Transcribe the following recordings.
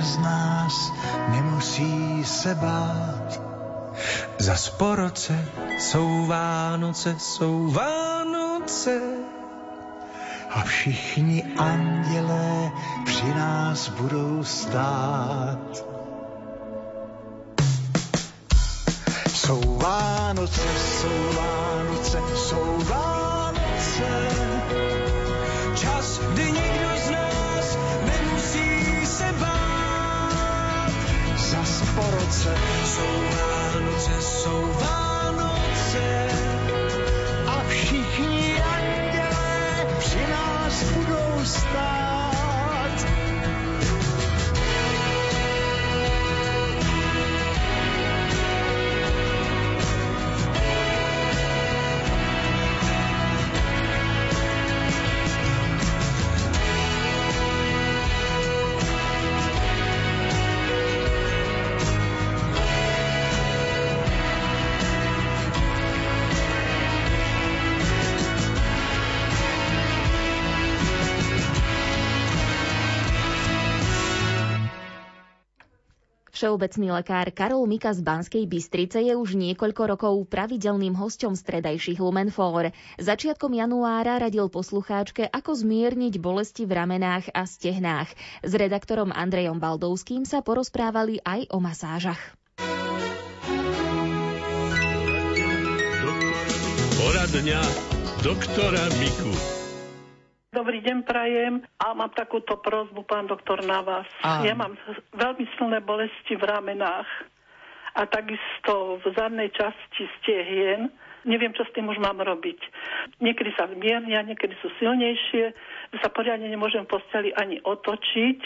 nikdo z nás nemusí se bát. Za sporoce jsou Vánoce, jsou Vánoce. A všichni andělé při nás budou stát. Jsou Vánoce, jsou Vánoce, jsou Vánoce. Roce jsou Vánoce, jsou Vánoce. Všeobecný lekár Karol Mika z Banskej Bystrice je už niekoľko rokov pravidelným hosťom stredajších Lumenfor. Začiatkom januára radil poslucháčke, ako zmierniť bolesti v ramenách a stehnách. S redaktorom Andrejom Baldovským sa porozprávali aj o masážach. Poradňa doktora Miku. Dobrý deň, prajem. A mám takúto prozbu, pán doktor, na vás. Áno. Ja mám veľmi silné bolesti v ramenách a takisto v zadnej časti stehien. Neviem, čo s tým už mám robiť. Niekedy sa zmiernia, niekedy sú silnejšie. Sa poriadne nemôžem v posteli ani otočiť.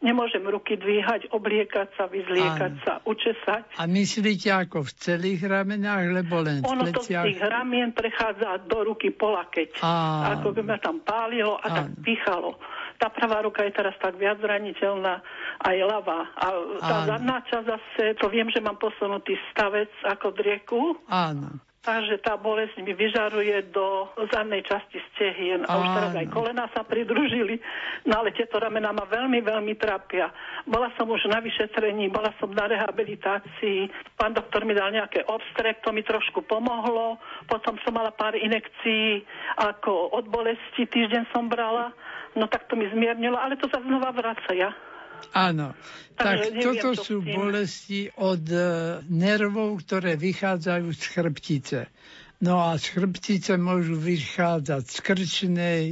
Nemôžem ruky dvíhať, obliekať sa, vyzliekať Áno. sa, učesať. A myslíte ako v celých ramenách, lebo len v Ono to z pleciach? tých ramien prechádza do ruky po lakeť. Á. Ako by ma tam pálilo a tak Áno. pichalo. Tá pravá ruka je teraz tak viac zraniteľná, aj ľavá. A tá Áno. zadná časť zase, to viem, že mám posunutý stavec ako drieku, Áno. Takže tá bolesť mi vyžaruje do zadnej časti stehien. A už teraz aj kolena sa pridružili. No ale tieto ramená ma veľmi, veľmi trápia. Bola som už na vyšetrení, bola som na rehabilitácii. Pán doktor mi dal nejaké obstrek, to mi trošku pomohlo. Potom som mala pár inekcií ako od bolesti, týždeň som brala. No tak to mi zmiernilo, ale to sa znova vracia. Áno. Tak toto sú bolesti od e, nervov, ktoré vychádzajú z chrbtice. No a z chrbtice môžu vychádzať z krčnej,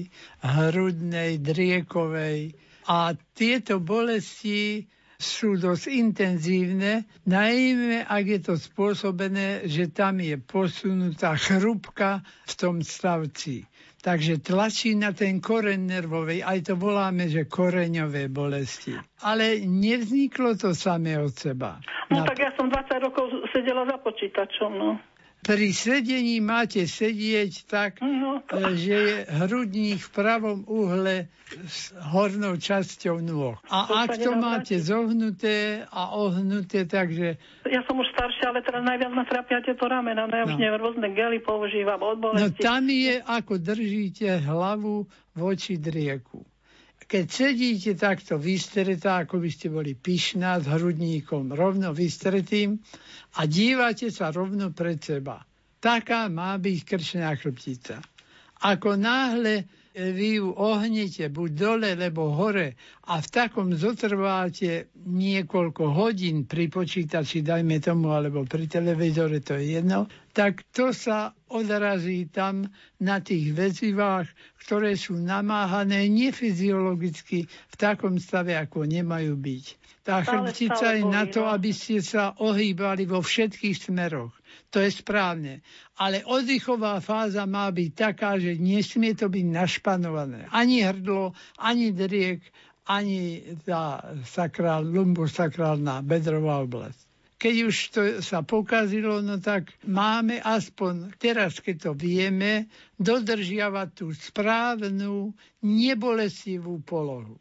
hrudnej, driekovej. A tieto bolesti sú dosť intenzívne, najmä ak je to spôsobené, že tam je posunutá chrupka v tom stavci. Takže tlačí na ten koreň nervovej, aj to voláme, že koreňové bolesti. Ale nevzniklo to samé od seba. No Na- tak ja som 20 rokov sedela za počítačom, no. Pri sedení máte sedieť tak, No, to... že je hrudník v pravom uhle s hornou časťou nôh. A To ak to máte vrátiť. zohnuté a ohnuté, takže Ja som už staršia, ale teraz najviac ma trápia tieto ramena. No ja už No. neviem, rôzne gely používam od no bolesti. tam je, ako držíte hlavu voči drieku. Keď sedíte takto vystretá, ako by ste boli pyšná s hrudníkom rovno vystretým a dívate sa rovno pred seba. Taká má byť krčná chrbtica. Ako náhle vy ju ohnete buď dole, alebo hore a v takom zotrváte niekoľko hodín pri počítači, dajme tomu, alebo pri televízore, to je jedno, tak to sa odrazí tam na tých väzivách, ktoré sú namáhané nefyziologicky v takom stave, ako nemajú byť. Tá chrbtica je na to, no. aby ste sa ohýbali vo všetkých smeroch. To je správne. Ale oddychová fáza má byť taká, že nesmie to byť našpanované. Ani hrdlo, ani driek, ani tá sakrál, lumbosakrálna bedrová oblasť. Keď už to sa pokazilo, no tak máme aspoň teraz, keď to vieme, dodržiavať tú správnu, nebolestivú polohu.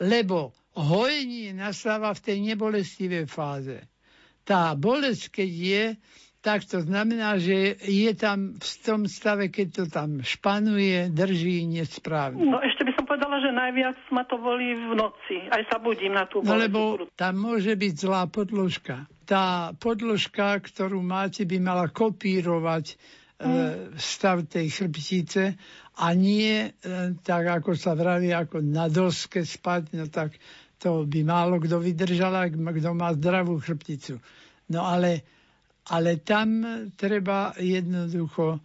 Lebo hojenie nastáva v tej nebolestivej fáze. Tá bolesť, keď je, tak to znamená, že je tam v tom stave, keď to tam španuje, drží nesprávne. No ešte by som povedala, že najviac ma to boli v noci. Aj sa budím na tú No lebo tam môže byť zlá podložka. Tá podložka, ktorú máte, by mala kopírovať mm. stav tej chrbtice a nie e, tak, ako sa vraví, ako na doske spať, no tak to by málo kto vydržal, kto má zdravú chrbticu. No ale, ale tam treba jednoducho e,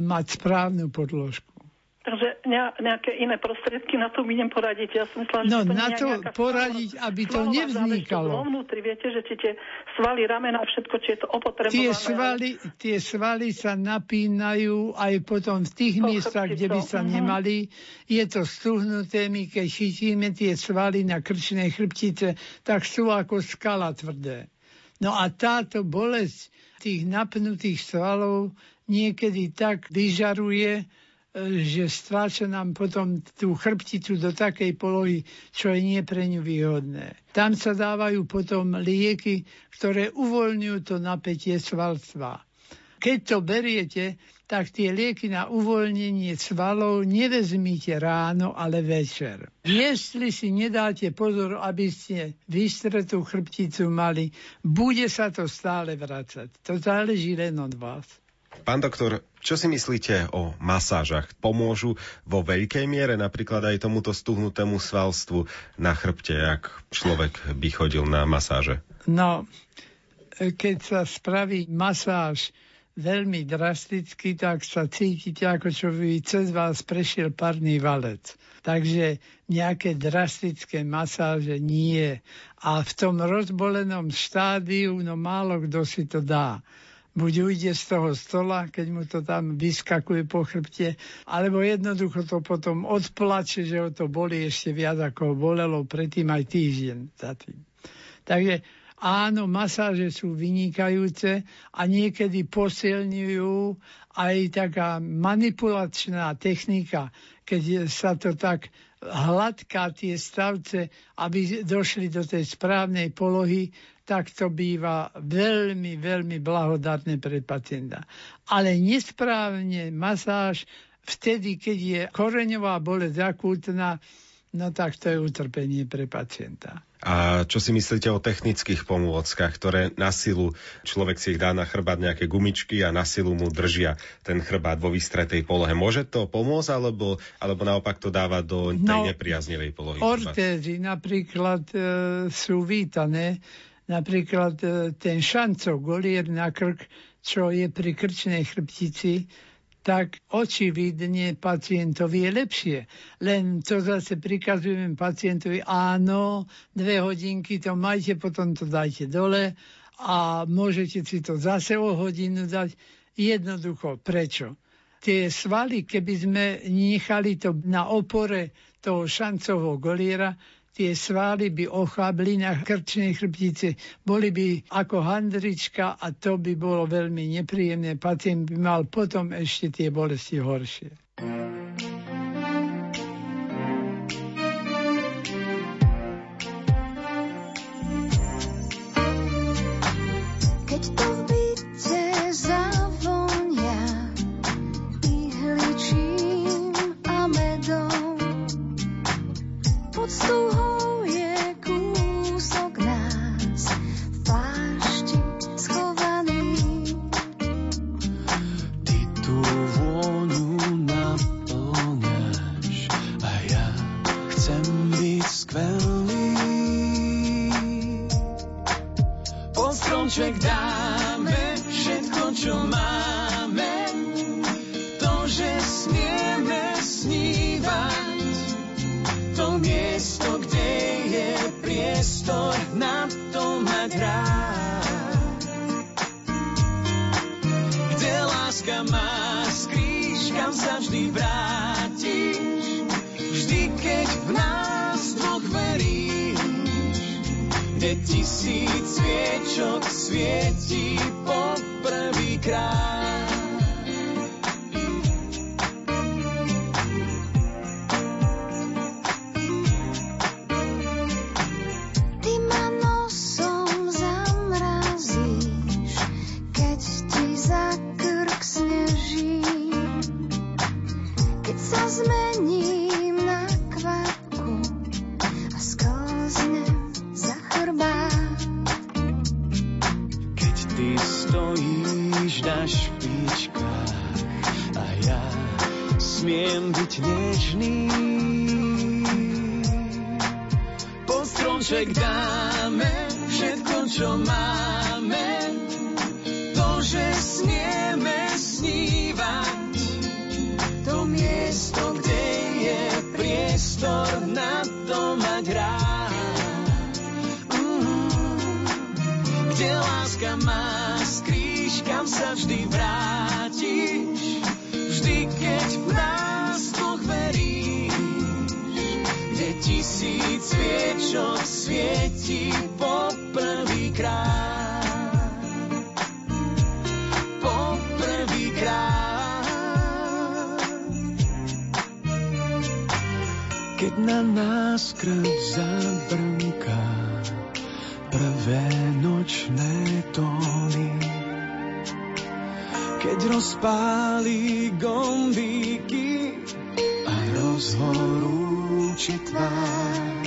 mať správnu podložku. Takže nejaké iné prostriedky na to idem poradiť. Ja som myslela, no, že to na to poradiť, aby to nevznikalo. Vnútri, viete, že či tie svaly, ramena, všetko, či je to opotrebované. Tie svaly, tie svaly sa napínajú aj potom v tých po miestach, kde by sa uh-huh. nemali. Je to stuhnuté, my keď chytíme tie svaly na krčnej chrbtice, tak sú ako skala tvrdé. No a táto bolesť tých napnutých svalov niekedy tak vyžaruje, že stláča nám potom tú chrbticu do takej polohy, čo je nie pre ňu výhodné. Tam sa dávajú potom lieky, ktoré uvoľňujú to napätie svalstva. Keď to beriete, tak tie lieky na uvoľnenie svalov nevezmite ráno, ale večer. Jestli si nedáte pozor, aby ste vystretú chrbticu mali, bude sa to stále vracať. To záleží len od vás. Pán doktor, čo si myslíte o masážach? Pomôžu vo veľkej miere napríklad aj tomuto stuhnutému svalstvu na chrbte, ak človek by chodil na masáže? No, keď sa spraví masáž veľmi drasticky, tak sa cítite, ako čo by cez vás prešiel parný valec. Takže nejaké drastické masáže nie. A v tom rozbolenom štádiu, no málo kto si to dá buď ujde z toho stola, keď mu to tam vyskakuje po chrbte, alebo jednoducho to potom odplače, že ho to boli ešte viac, ako ho bolelo predtým aj týždeň za tým. Takže áno, masáže sú vynikajúce a niekedy posilňujú aj taká manipulačná technika, keď sa to tak hladká tie stavce, aby došli do tej správnej polohy, tak to býva veľmi, veľmi blahodatné pre pacienta. Ale nesprávne masáž vtedy, keď je koreňová bolesť akútna, no tak to je utrpenie pre pacienta. A čo si myslíte o technických pomôckach, ktoré na silu, človek si ich dá na chrbát nejaké gumičky a na silu mu držia ten chrbát vo vystretej polohe. Môže to pomôcť, alebo, alebo naopak to dáva do tej no, nepriaznevej polohy? Ortézy napríklad e, sú vítané, Napríklad e, ten šancov golier na krk, čo je pri krčnej chrbtici, tak očividne pacientovi je lepšie. Len to zase prikazujem pacientovi, áno, dve hodinky to majte, potom to dajte dole a môžete si to zase o hodinu dať. Jednoducho, prečo? Tie svaly, keby sme nechali to na opore toho šancového goliera, tie svaly by ochabli na krčnej chrbtici, boli by ako handrička a to by bolo veľmi nepríjemné. Pacient by mal potom ešte tie bolesti horšie. Chcem byť skvelý. Pod stromček dá zmením na kvalitu. Nás krv zabrnká prvé nočné tóny, keď rozpálí gombíky a rozhorúči tvár.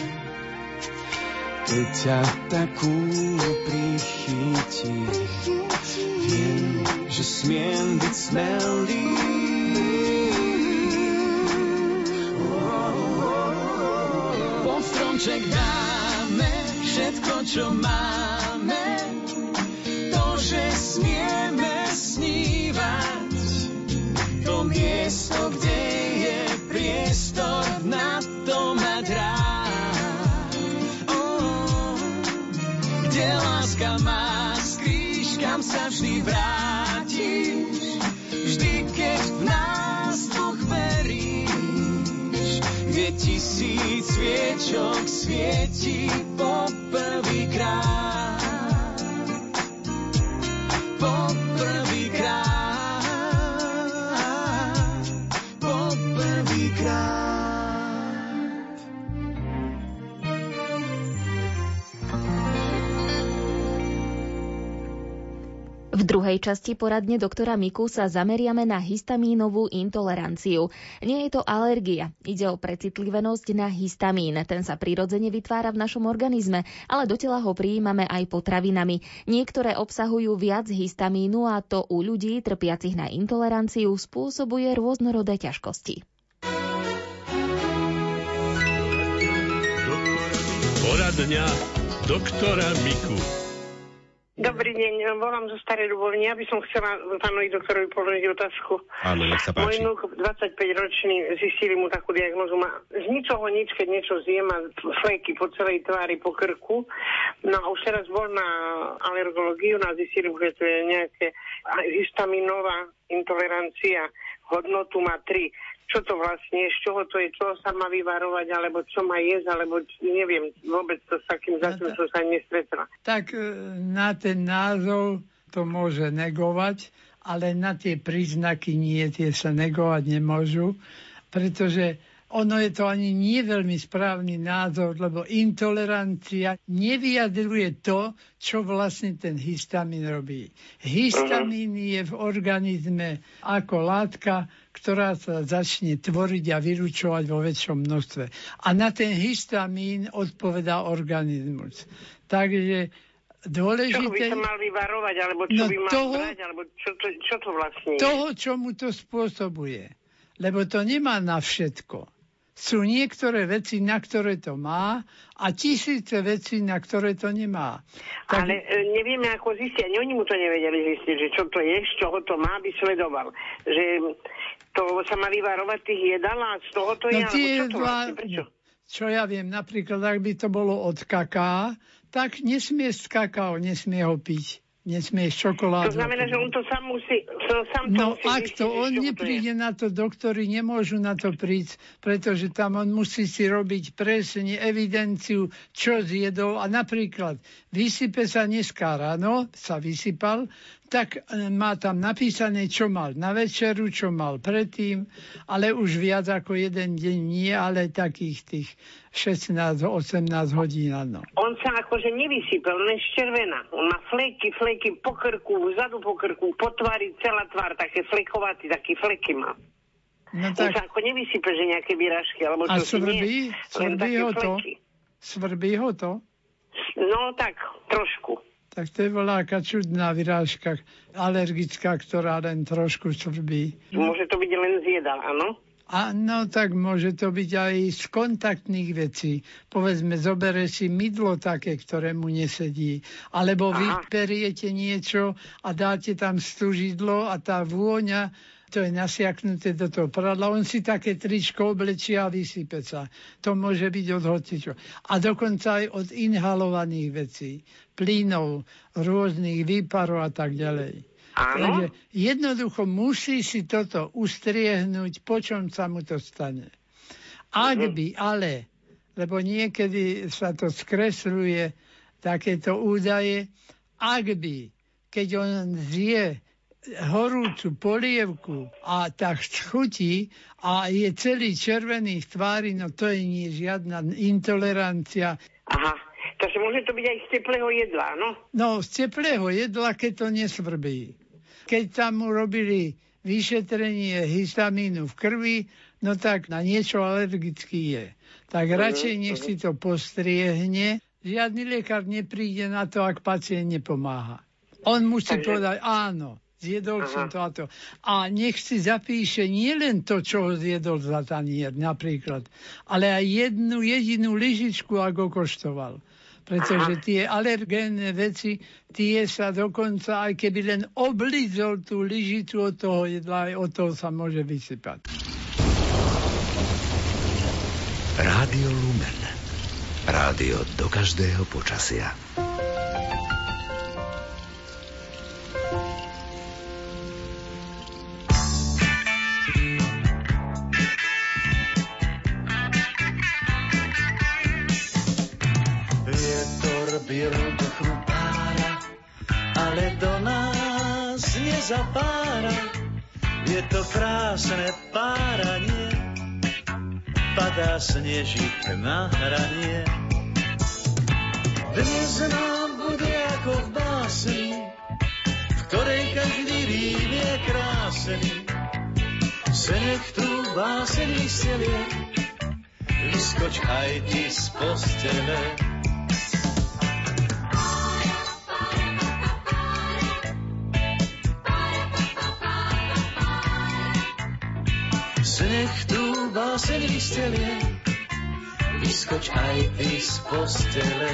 Keď ťa takú prichytí, viem, že smiem byť smelý. Čo máme, V druhej časti poradne doktora Miku sa zameriame na histamínovú intoleranciu. Nie je to alergia, ide o precitlivenosť na histamín. Ten sa prirodzene vytvára v našom organizme, ale do tela ho prijímame aj potravinami. Niektoré obsahujú viac histamínu a to u ľudí trpiacich na intoleranciu spôsobuje rôznorodé ťažkosti. Poradňa doktora Miku. Dobrý deň, volám zo Starej Ľubovne. Ja by som chcela pánovi doktorovi položiť otázku. Áno, nech sa Môj páči. vnúk 25-ročný zistili mu takú diagnozu. Má z ničoho nič, keď niečo zje, má fleky po celej tvári, po krku. No a už teraz bol na alergológiu no a zistili mu, že to je nejaké histaminová intolerancia. Hodnotu má 3 čo to vlastne je, z čoho to je, čo sa má vyvarovať, alebo čo má jesť, alebo neviem, vôbec to s takým zatiaľ som sa nestretla. Tak e, na ten názov to môže negovať, ale na tie príznaky nie, tie sa negovať nemôžu, pretože ono je to ani nie veľmi správny názor, lebo intolerancia nevyjadruje to, čo vlastne ten histamín robí. Histamín je v organizme ako látka, ktorá sa začne tvoriť a vyručovať vo väčšom množstve. A na ten histamín odpovedá organizmus. Takže Čo by dôležité... sa mal vyvarovať, alebo čo No by mal toho- brať, alebo čo to, čo to vlastne je? toho, čo mu to spôsobuje. Lebo to nemá na všetko. Sú niektoré veci, na ktoré to má a tisíce vecí, na ktoré to nemá. Tak, Ale e, nevieme, ako zistiť. Ani oni mu to nevedeli zistiť, že čo to je, z čoho to má, by sledoval. Že to sa má vyvarovať tých jedal a z toho to je, no alebo tie čo to dva, vlastne, prečo? čo ja viem, napríklad, ak by to bolo od kaká, tak nesmie z kakao, nesmie ho piť. Nesmie z čokoládu. To znamená, že on to sám musí, to sám to No musí ak to on nepríde na to, doktori nemôžu na to prísť, pretože tam on musí si robiť presne evidenciu, čo zjedol. A napríklad vysype sa dneska ráno, sa vysypal, tak e, má tam napísané, čo mal na večeru, čo mal predtým, ale už viac ako jeden deň nie, ale takých tých 16-18 hodín, áno. On sa akože nevysypal, len červená. On má fleky, fleky po krku, vzadu po krku, po tvári, celá tvár, také flekovatý, taký fleky má. No On sa tak ako nevysype, že nejaké výražky, alebo A čo si svrbí? nie, Svrbí ho to? fleky. svrbí ho to, No tak, trošku. Tak to je voláka čudná vyrážka alergická, ktorá len trošku svrbí. Môže to byť len z áno? Áno, tak môže to byť aj z kontaktných vecí. Povedzme, zobere si mydlo také, ktoré mu nesedí. Alebo vy Aha. periete niečo a dáte tam stužidlo a tá vôňa, to je nasiaknuté do toho pradla. On si také tričko oblečí a vysype sa. To môže byť od hocičo. A dokonca aj od inhalovaných vecí. Plynov, rôznych výparov a tak ďalej. Áno? Takže jednoducho musí si toto ustriehnúť, po čom sa mu to stane. Ak by ale, lebo niekedy sa to skresľuje, takéto údaje, ak by, keď on zje horúcu polievku a tak schutí a je celý červený v tvári, no to je nie žiadna intolerancia. Aha. Takže môže to byť aj z teplého jedla, no? No, z teplého jedla, keď to nesvrbí. Keď tam mu robili vyšetrenie histamínu v krvi, no tak na niečo alergický je. Tak radšej nech si to postriehne. Žiadny lekár nepríde na to, ak pacient nepomáha. On musí Takže- povedať áno, zjedol Aha. som to a to. A nech si zapíše nielen to, čo ho zjedol za tanier napríklad, ale aj jednu jedinú lyžičku, ako koštoval. Pretože tie alergénne veci, tie sa dokonca, aj keby len oblizol tú lyžicu od toho jedla, aj od toho sa môže vysypať. Rádio Lumen. Rádio do každého počasia. Bil do chrupára, ale do nás nezapára. Je to krásne páranie, padá snežik na hranie. Dnes nám bude ako v básni, v ktorej každý rým je krásny. Se nech tú báseň vyskoč aj ty z postele. Sneh tú báseň vystelie, vyskoč aj ty z postele.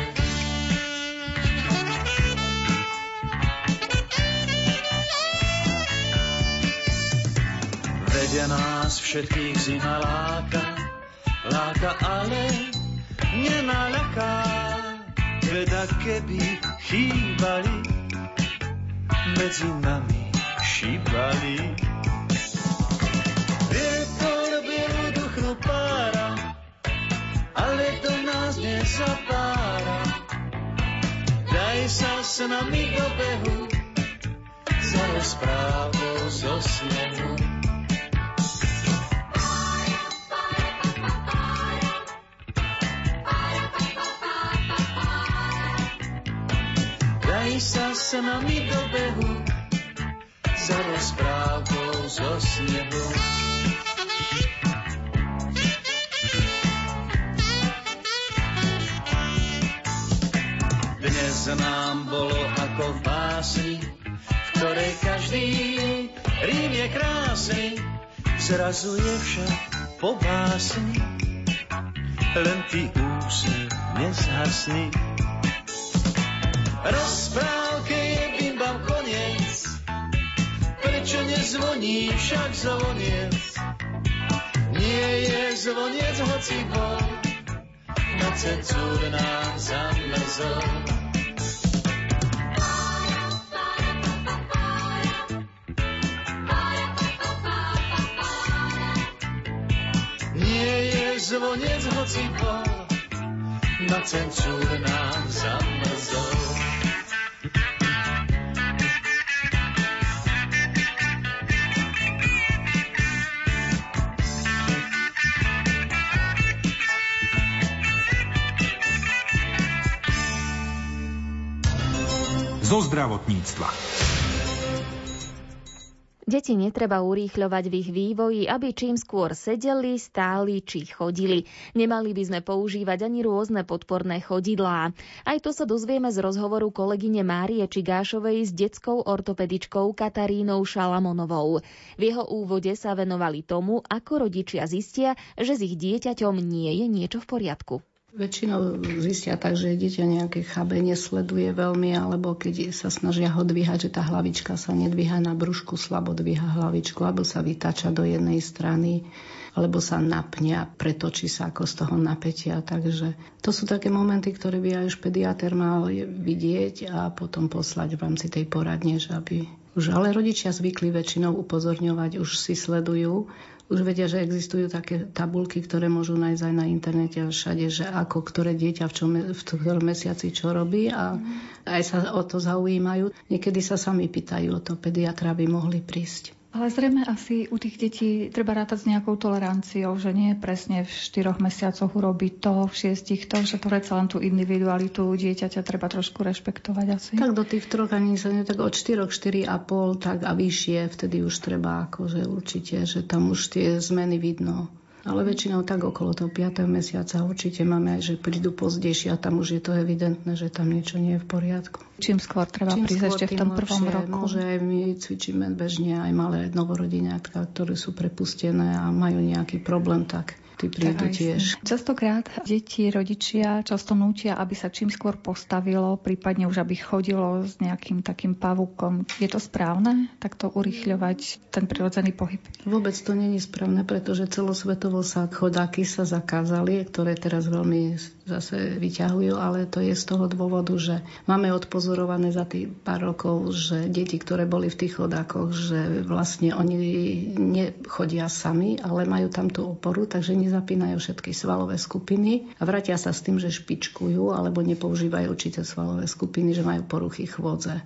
Vedia nás všetkých zima láka, láka ale nenaľaká. Teda keby chýbali, medzi nami šíbali. Vietor bielu duchnu pára, ale do nás nezapára. Daj sa s nami do behu, za rozprávou zo snehu. Daj sa s nami do behu, za rozprávou zo snehu. Dnes nám bolo ako v básni, v ktorej každý rým je krásny, zrazu je však po básni, len ty úsmev nezhasný. Rozprávke je bimbam koniec, prečo nezvoní však zvoniec? Nie je zvoniec hoci bol, na cenzúr nám zamrzol. Zvoniec hoci bol, na cenzúr nám zamrzol. zo zdravotníctva. Deti netreba urýchľovať v ich vývoji, aby čím skôr sedeli, stáli či chodili. Nemali by sme používať ani rôzne podporné chodidlá. Aj to sa dozvieme z rozhovoru kolegyne Márie Čigášovej s detskou ortopedičkou Katarínou Šalamonovou. V jeho úvode sa venovali tomu, ako rodičia zistia, že s ich dieťaťom nie je niečo v poriadku. Väčšinou zistia tak, že dieťa nejaké chabe nesleduje veľmi, alebo keď sa snažia ho dvíhať, že tá hlavička sa nedvíha na brúšku, slabo dvíha hlavičku, alebo sa vytača do jednej strany, alebo sa napňa, pretočí sa ako z toho napätia. Takže to sú také momenty, ktoré by aj už pediater mal vidieť a potom poslať v rámci tej poradne, že aby už ale rodičia zvykli väčšinou upozorňovať, už si sledujú už vedia, že existujú také tabulky, ktoré môžu nájsť aj na internete a všade, že ako ktoré dieťa v, čom, v ktorom mesiaci čo robí a aj sa o to zaujímajú. Niekedy sa sami pýtajú o to, pediatra by mohli prísť. Ale zrejme asi u tých detí treba rátať s nejakou toleranciou, že nie presne v štyroch mesiacoch urobiť to, v šiestich to, že predsa len tú individualitu dieťaťa treba trošku rešpektovať asi. Tak do tých troch ani sa nie, tak od štyroch, štyri a pol, tak a vyššie, vtedy už treba akože určite, že tam už tie zmeny vidno. Ale väčšinou tak okolo toho 5. mesiaca určite máme aj, že prídu pozdejšie a tam už je to evidentné, že tam niečo nie je v poriadku. Čím skôr treba Čím prísť ešte v tom prvom lepšie, roku? Môže aj my cvičíme bežne aj malé novorodiniatka, ktoré sú prepustené a majú nejaký problém, tak tí prídu tiež. Častokrát deti, rodičia často nútia, aby sa čím skôr postavilo, prípadne už aby chodilo s nejakým takým pavúkom. Je to správne takto urychľovať ten prirodzený pohyb? Vôbec to není správne, pretože celosvetovo sa chodáky sa zakázali, ktoré teraz veľmi zase vyťahujú, ale to je z toho dôvodu, že máme odpozorované za tých pár rokov, že deti, ktoré boli v tých chodákoch, že vlastne oni nechodia sami, ale majú tam tú oporu, takže nezapínajú všetky svalové skupiny a vrátia sa s tým, že špičkujú alebo nepoužívajú určité svalové skupiny, že majú poruchy chôdze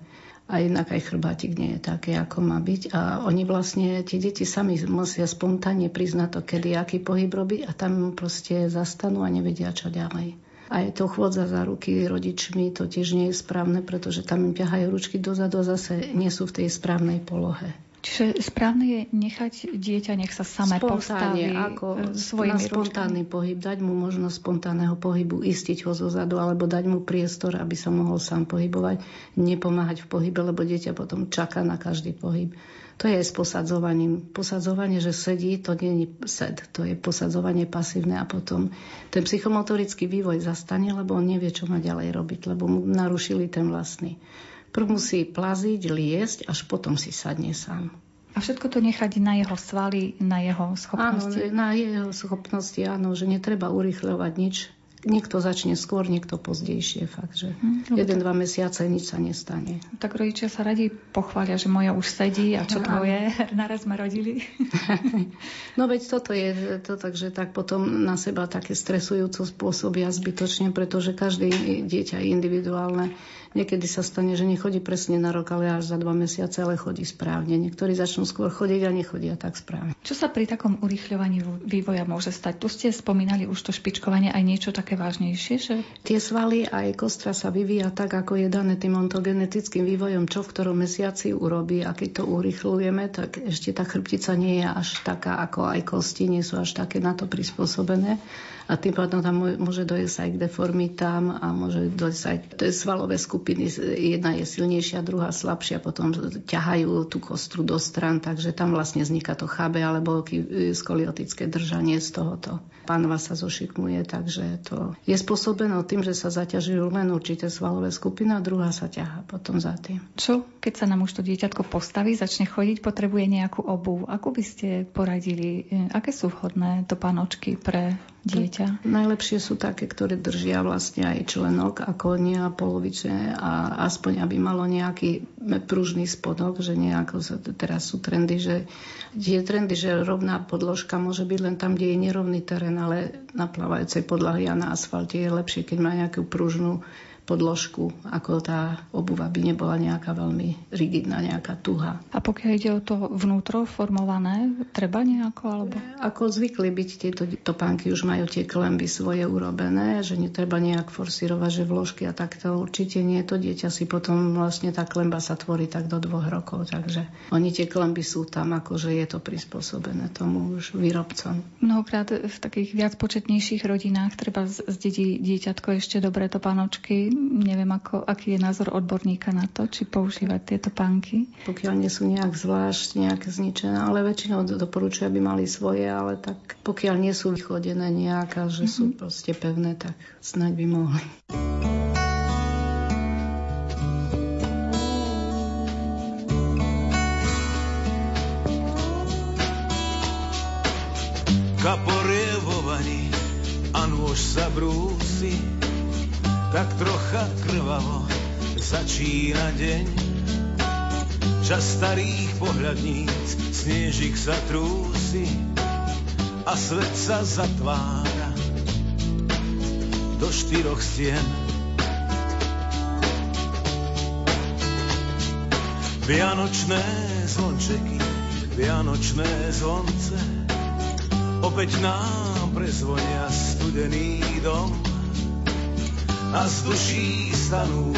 a jednak aj chrbátik nie je také, ako má byť. A oni vlastne, tie deti sami musia spontánne priznať to, kedy aký pohyb robí a tam proste zastanú a nevedia, čo ďalej. A to chôdza za ruky rodičmi, to tiež nie je správne, pretože tam im ťahajú ručky dozadu a zase nie sú v tej správnej polohe. Čiže správne je nechať dieťa, nech sa samé postaví ako e, svojimi na spontánny ručkami. pohyb, dať mu možnosť spontánneho pohybu, istiť ho zo zadu, alebo dať mu priestor, aby sa mohol sám pohybovať, nepomáhať v pohybe, lebo dieťa potom čaká na každý pohyb. To je aj s posadzovaním. Posadzovanie, že sedí, to nie je sed, to je posadzovanie pasívne a potom ten psychomotorický vývoj zastane, lebo on nevie, čo má ďalej robiť, lebo mu narušili ten vlastný. Prv musí plaziť, liesť, až potom si sadne sám. A všetko to nechať na jeho svaly, na jeho schopnosti? Áno, na jeho schopnosti, áno, že netreba urychľovať nič. Niekto začne skôr, niekto pozdejšie. Fakt, že hm, jeden, dva mesiace nič sa nestane. Tak rodičia sa radi pochvália, že moja už sedí a čo to je? Naraz sme rodili. no veď toto je to, takže tak potom na seba také stresujúco spôsobia zbytočne, pretože každé dieťa je individuálne Niekedy sa stane, že nechodí presne na rok, ale až za dva mesiace, ale chodí správne. Niektorí začnú skôr chodiť a nechodia tak správne. Čo sa pri takom urýchľovaní vývoja môže stať? Tu ste spomínali už to špičkovanie aj niečo také vážnejšie? Že... Tie svaly aj kostra sa vyvíja tak, ako je dané tým ontogenetickým vývojom, čo v ktorom mesiaci urobí. A keď to urýchľujeme, tak ešte tá chrbtica nie je až taká, ako aj kosti nie sú až také na to prispôsobené a tým pádom tam môže dojsť aj k deformitám a môže dojsť aj to je svalové skupiny. Jedna je silnejšia, druhá slabšia, potom ťahajú tú kostru do stran, takže tam vlastne vzniká to chábe alebo skoliotické držanie z tohoto. Pánva sa zošikmuje, takže to je spôsobené tým, že sa zaťažujú len určité svalové skupiny a druhá sa ťaha potom za tým. Čo, keď sa nám už to dieťatko postaví, začne chodiť, potrebuje nejakú obu. Ako by ste poradili, aké sú vhodné topánočky pre dieťa? Najlepšie sú také, ktoré držia vlastne aj členok ako nie a polovice a aspoň aby malo nejaký pružný spodok, že nejako sa, teraz sú trendy, že je trendy, že rovná podložka môže byť len tam, kde je nerovný terén, ale na plávajúcej podlahy a na asfalte je lepšie, keď má nejakú pružnú podložku, ako tá obuva by nebola nejaká veľmi rigidná, nejaká tuha. A pokiaľ ide o to vnútro formované, treba nejako? Alebo... Ako zvykli byť tieto topánky, už majú tie klemby svoje urobené, že netreba nejak forsírovať, že vložky a takto určite nie. To dieťa si potom vlastne tá klemba sa tvorí tak do dvoch rokov, takže oni tie klemby sú tam, akože je to prispôsobené tomu už výrobcom. Mnohokrát v takých viac početnejších rodinách treba zdedí dieťatko ešte dobre to panočky. Neviem, ako, aký je názor odborníka na to, či používať tieto pánky. Pokiaľ nie sú nejak zvlášť nejak zničené, ale väčšinou doporučujú, aby mali svoje, ale tak pokiaľ nie sú vychodené nejaká, že mm-hmm. sú mhm. proste pevné, tak snaď by mohli. kaporievovaní a nôž sa brúsi, tak trocha krvavo začína deň. Čas starých pohľadníc, snežik sa trúsi a svet sa zatvára do štyroch stien. Vianočné zvončeky, vianočné zvonce, Opäť nám prezvonia studený dom a z duší stanú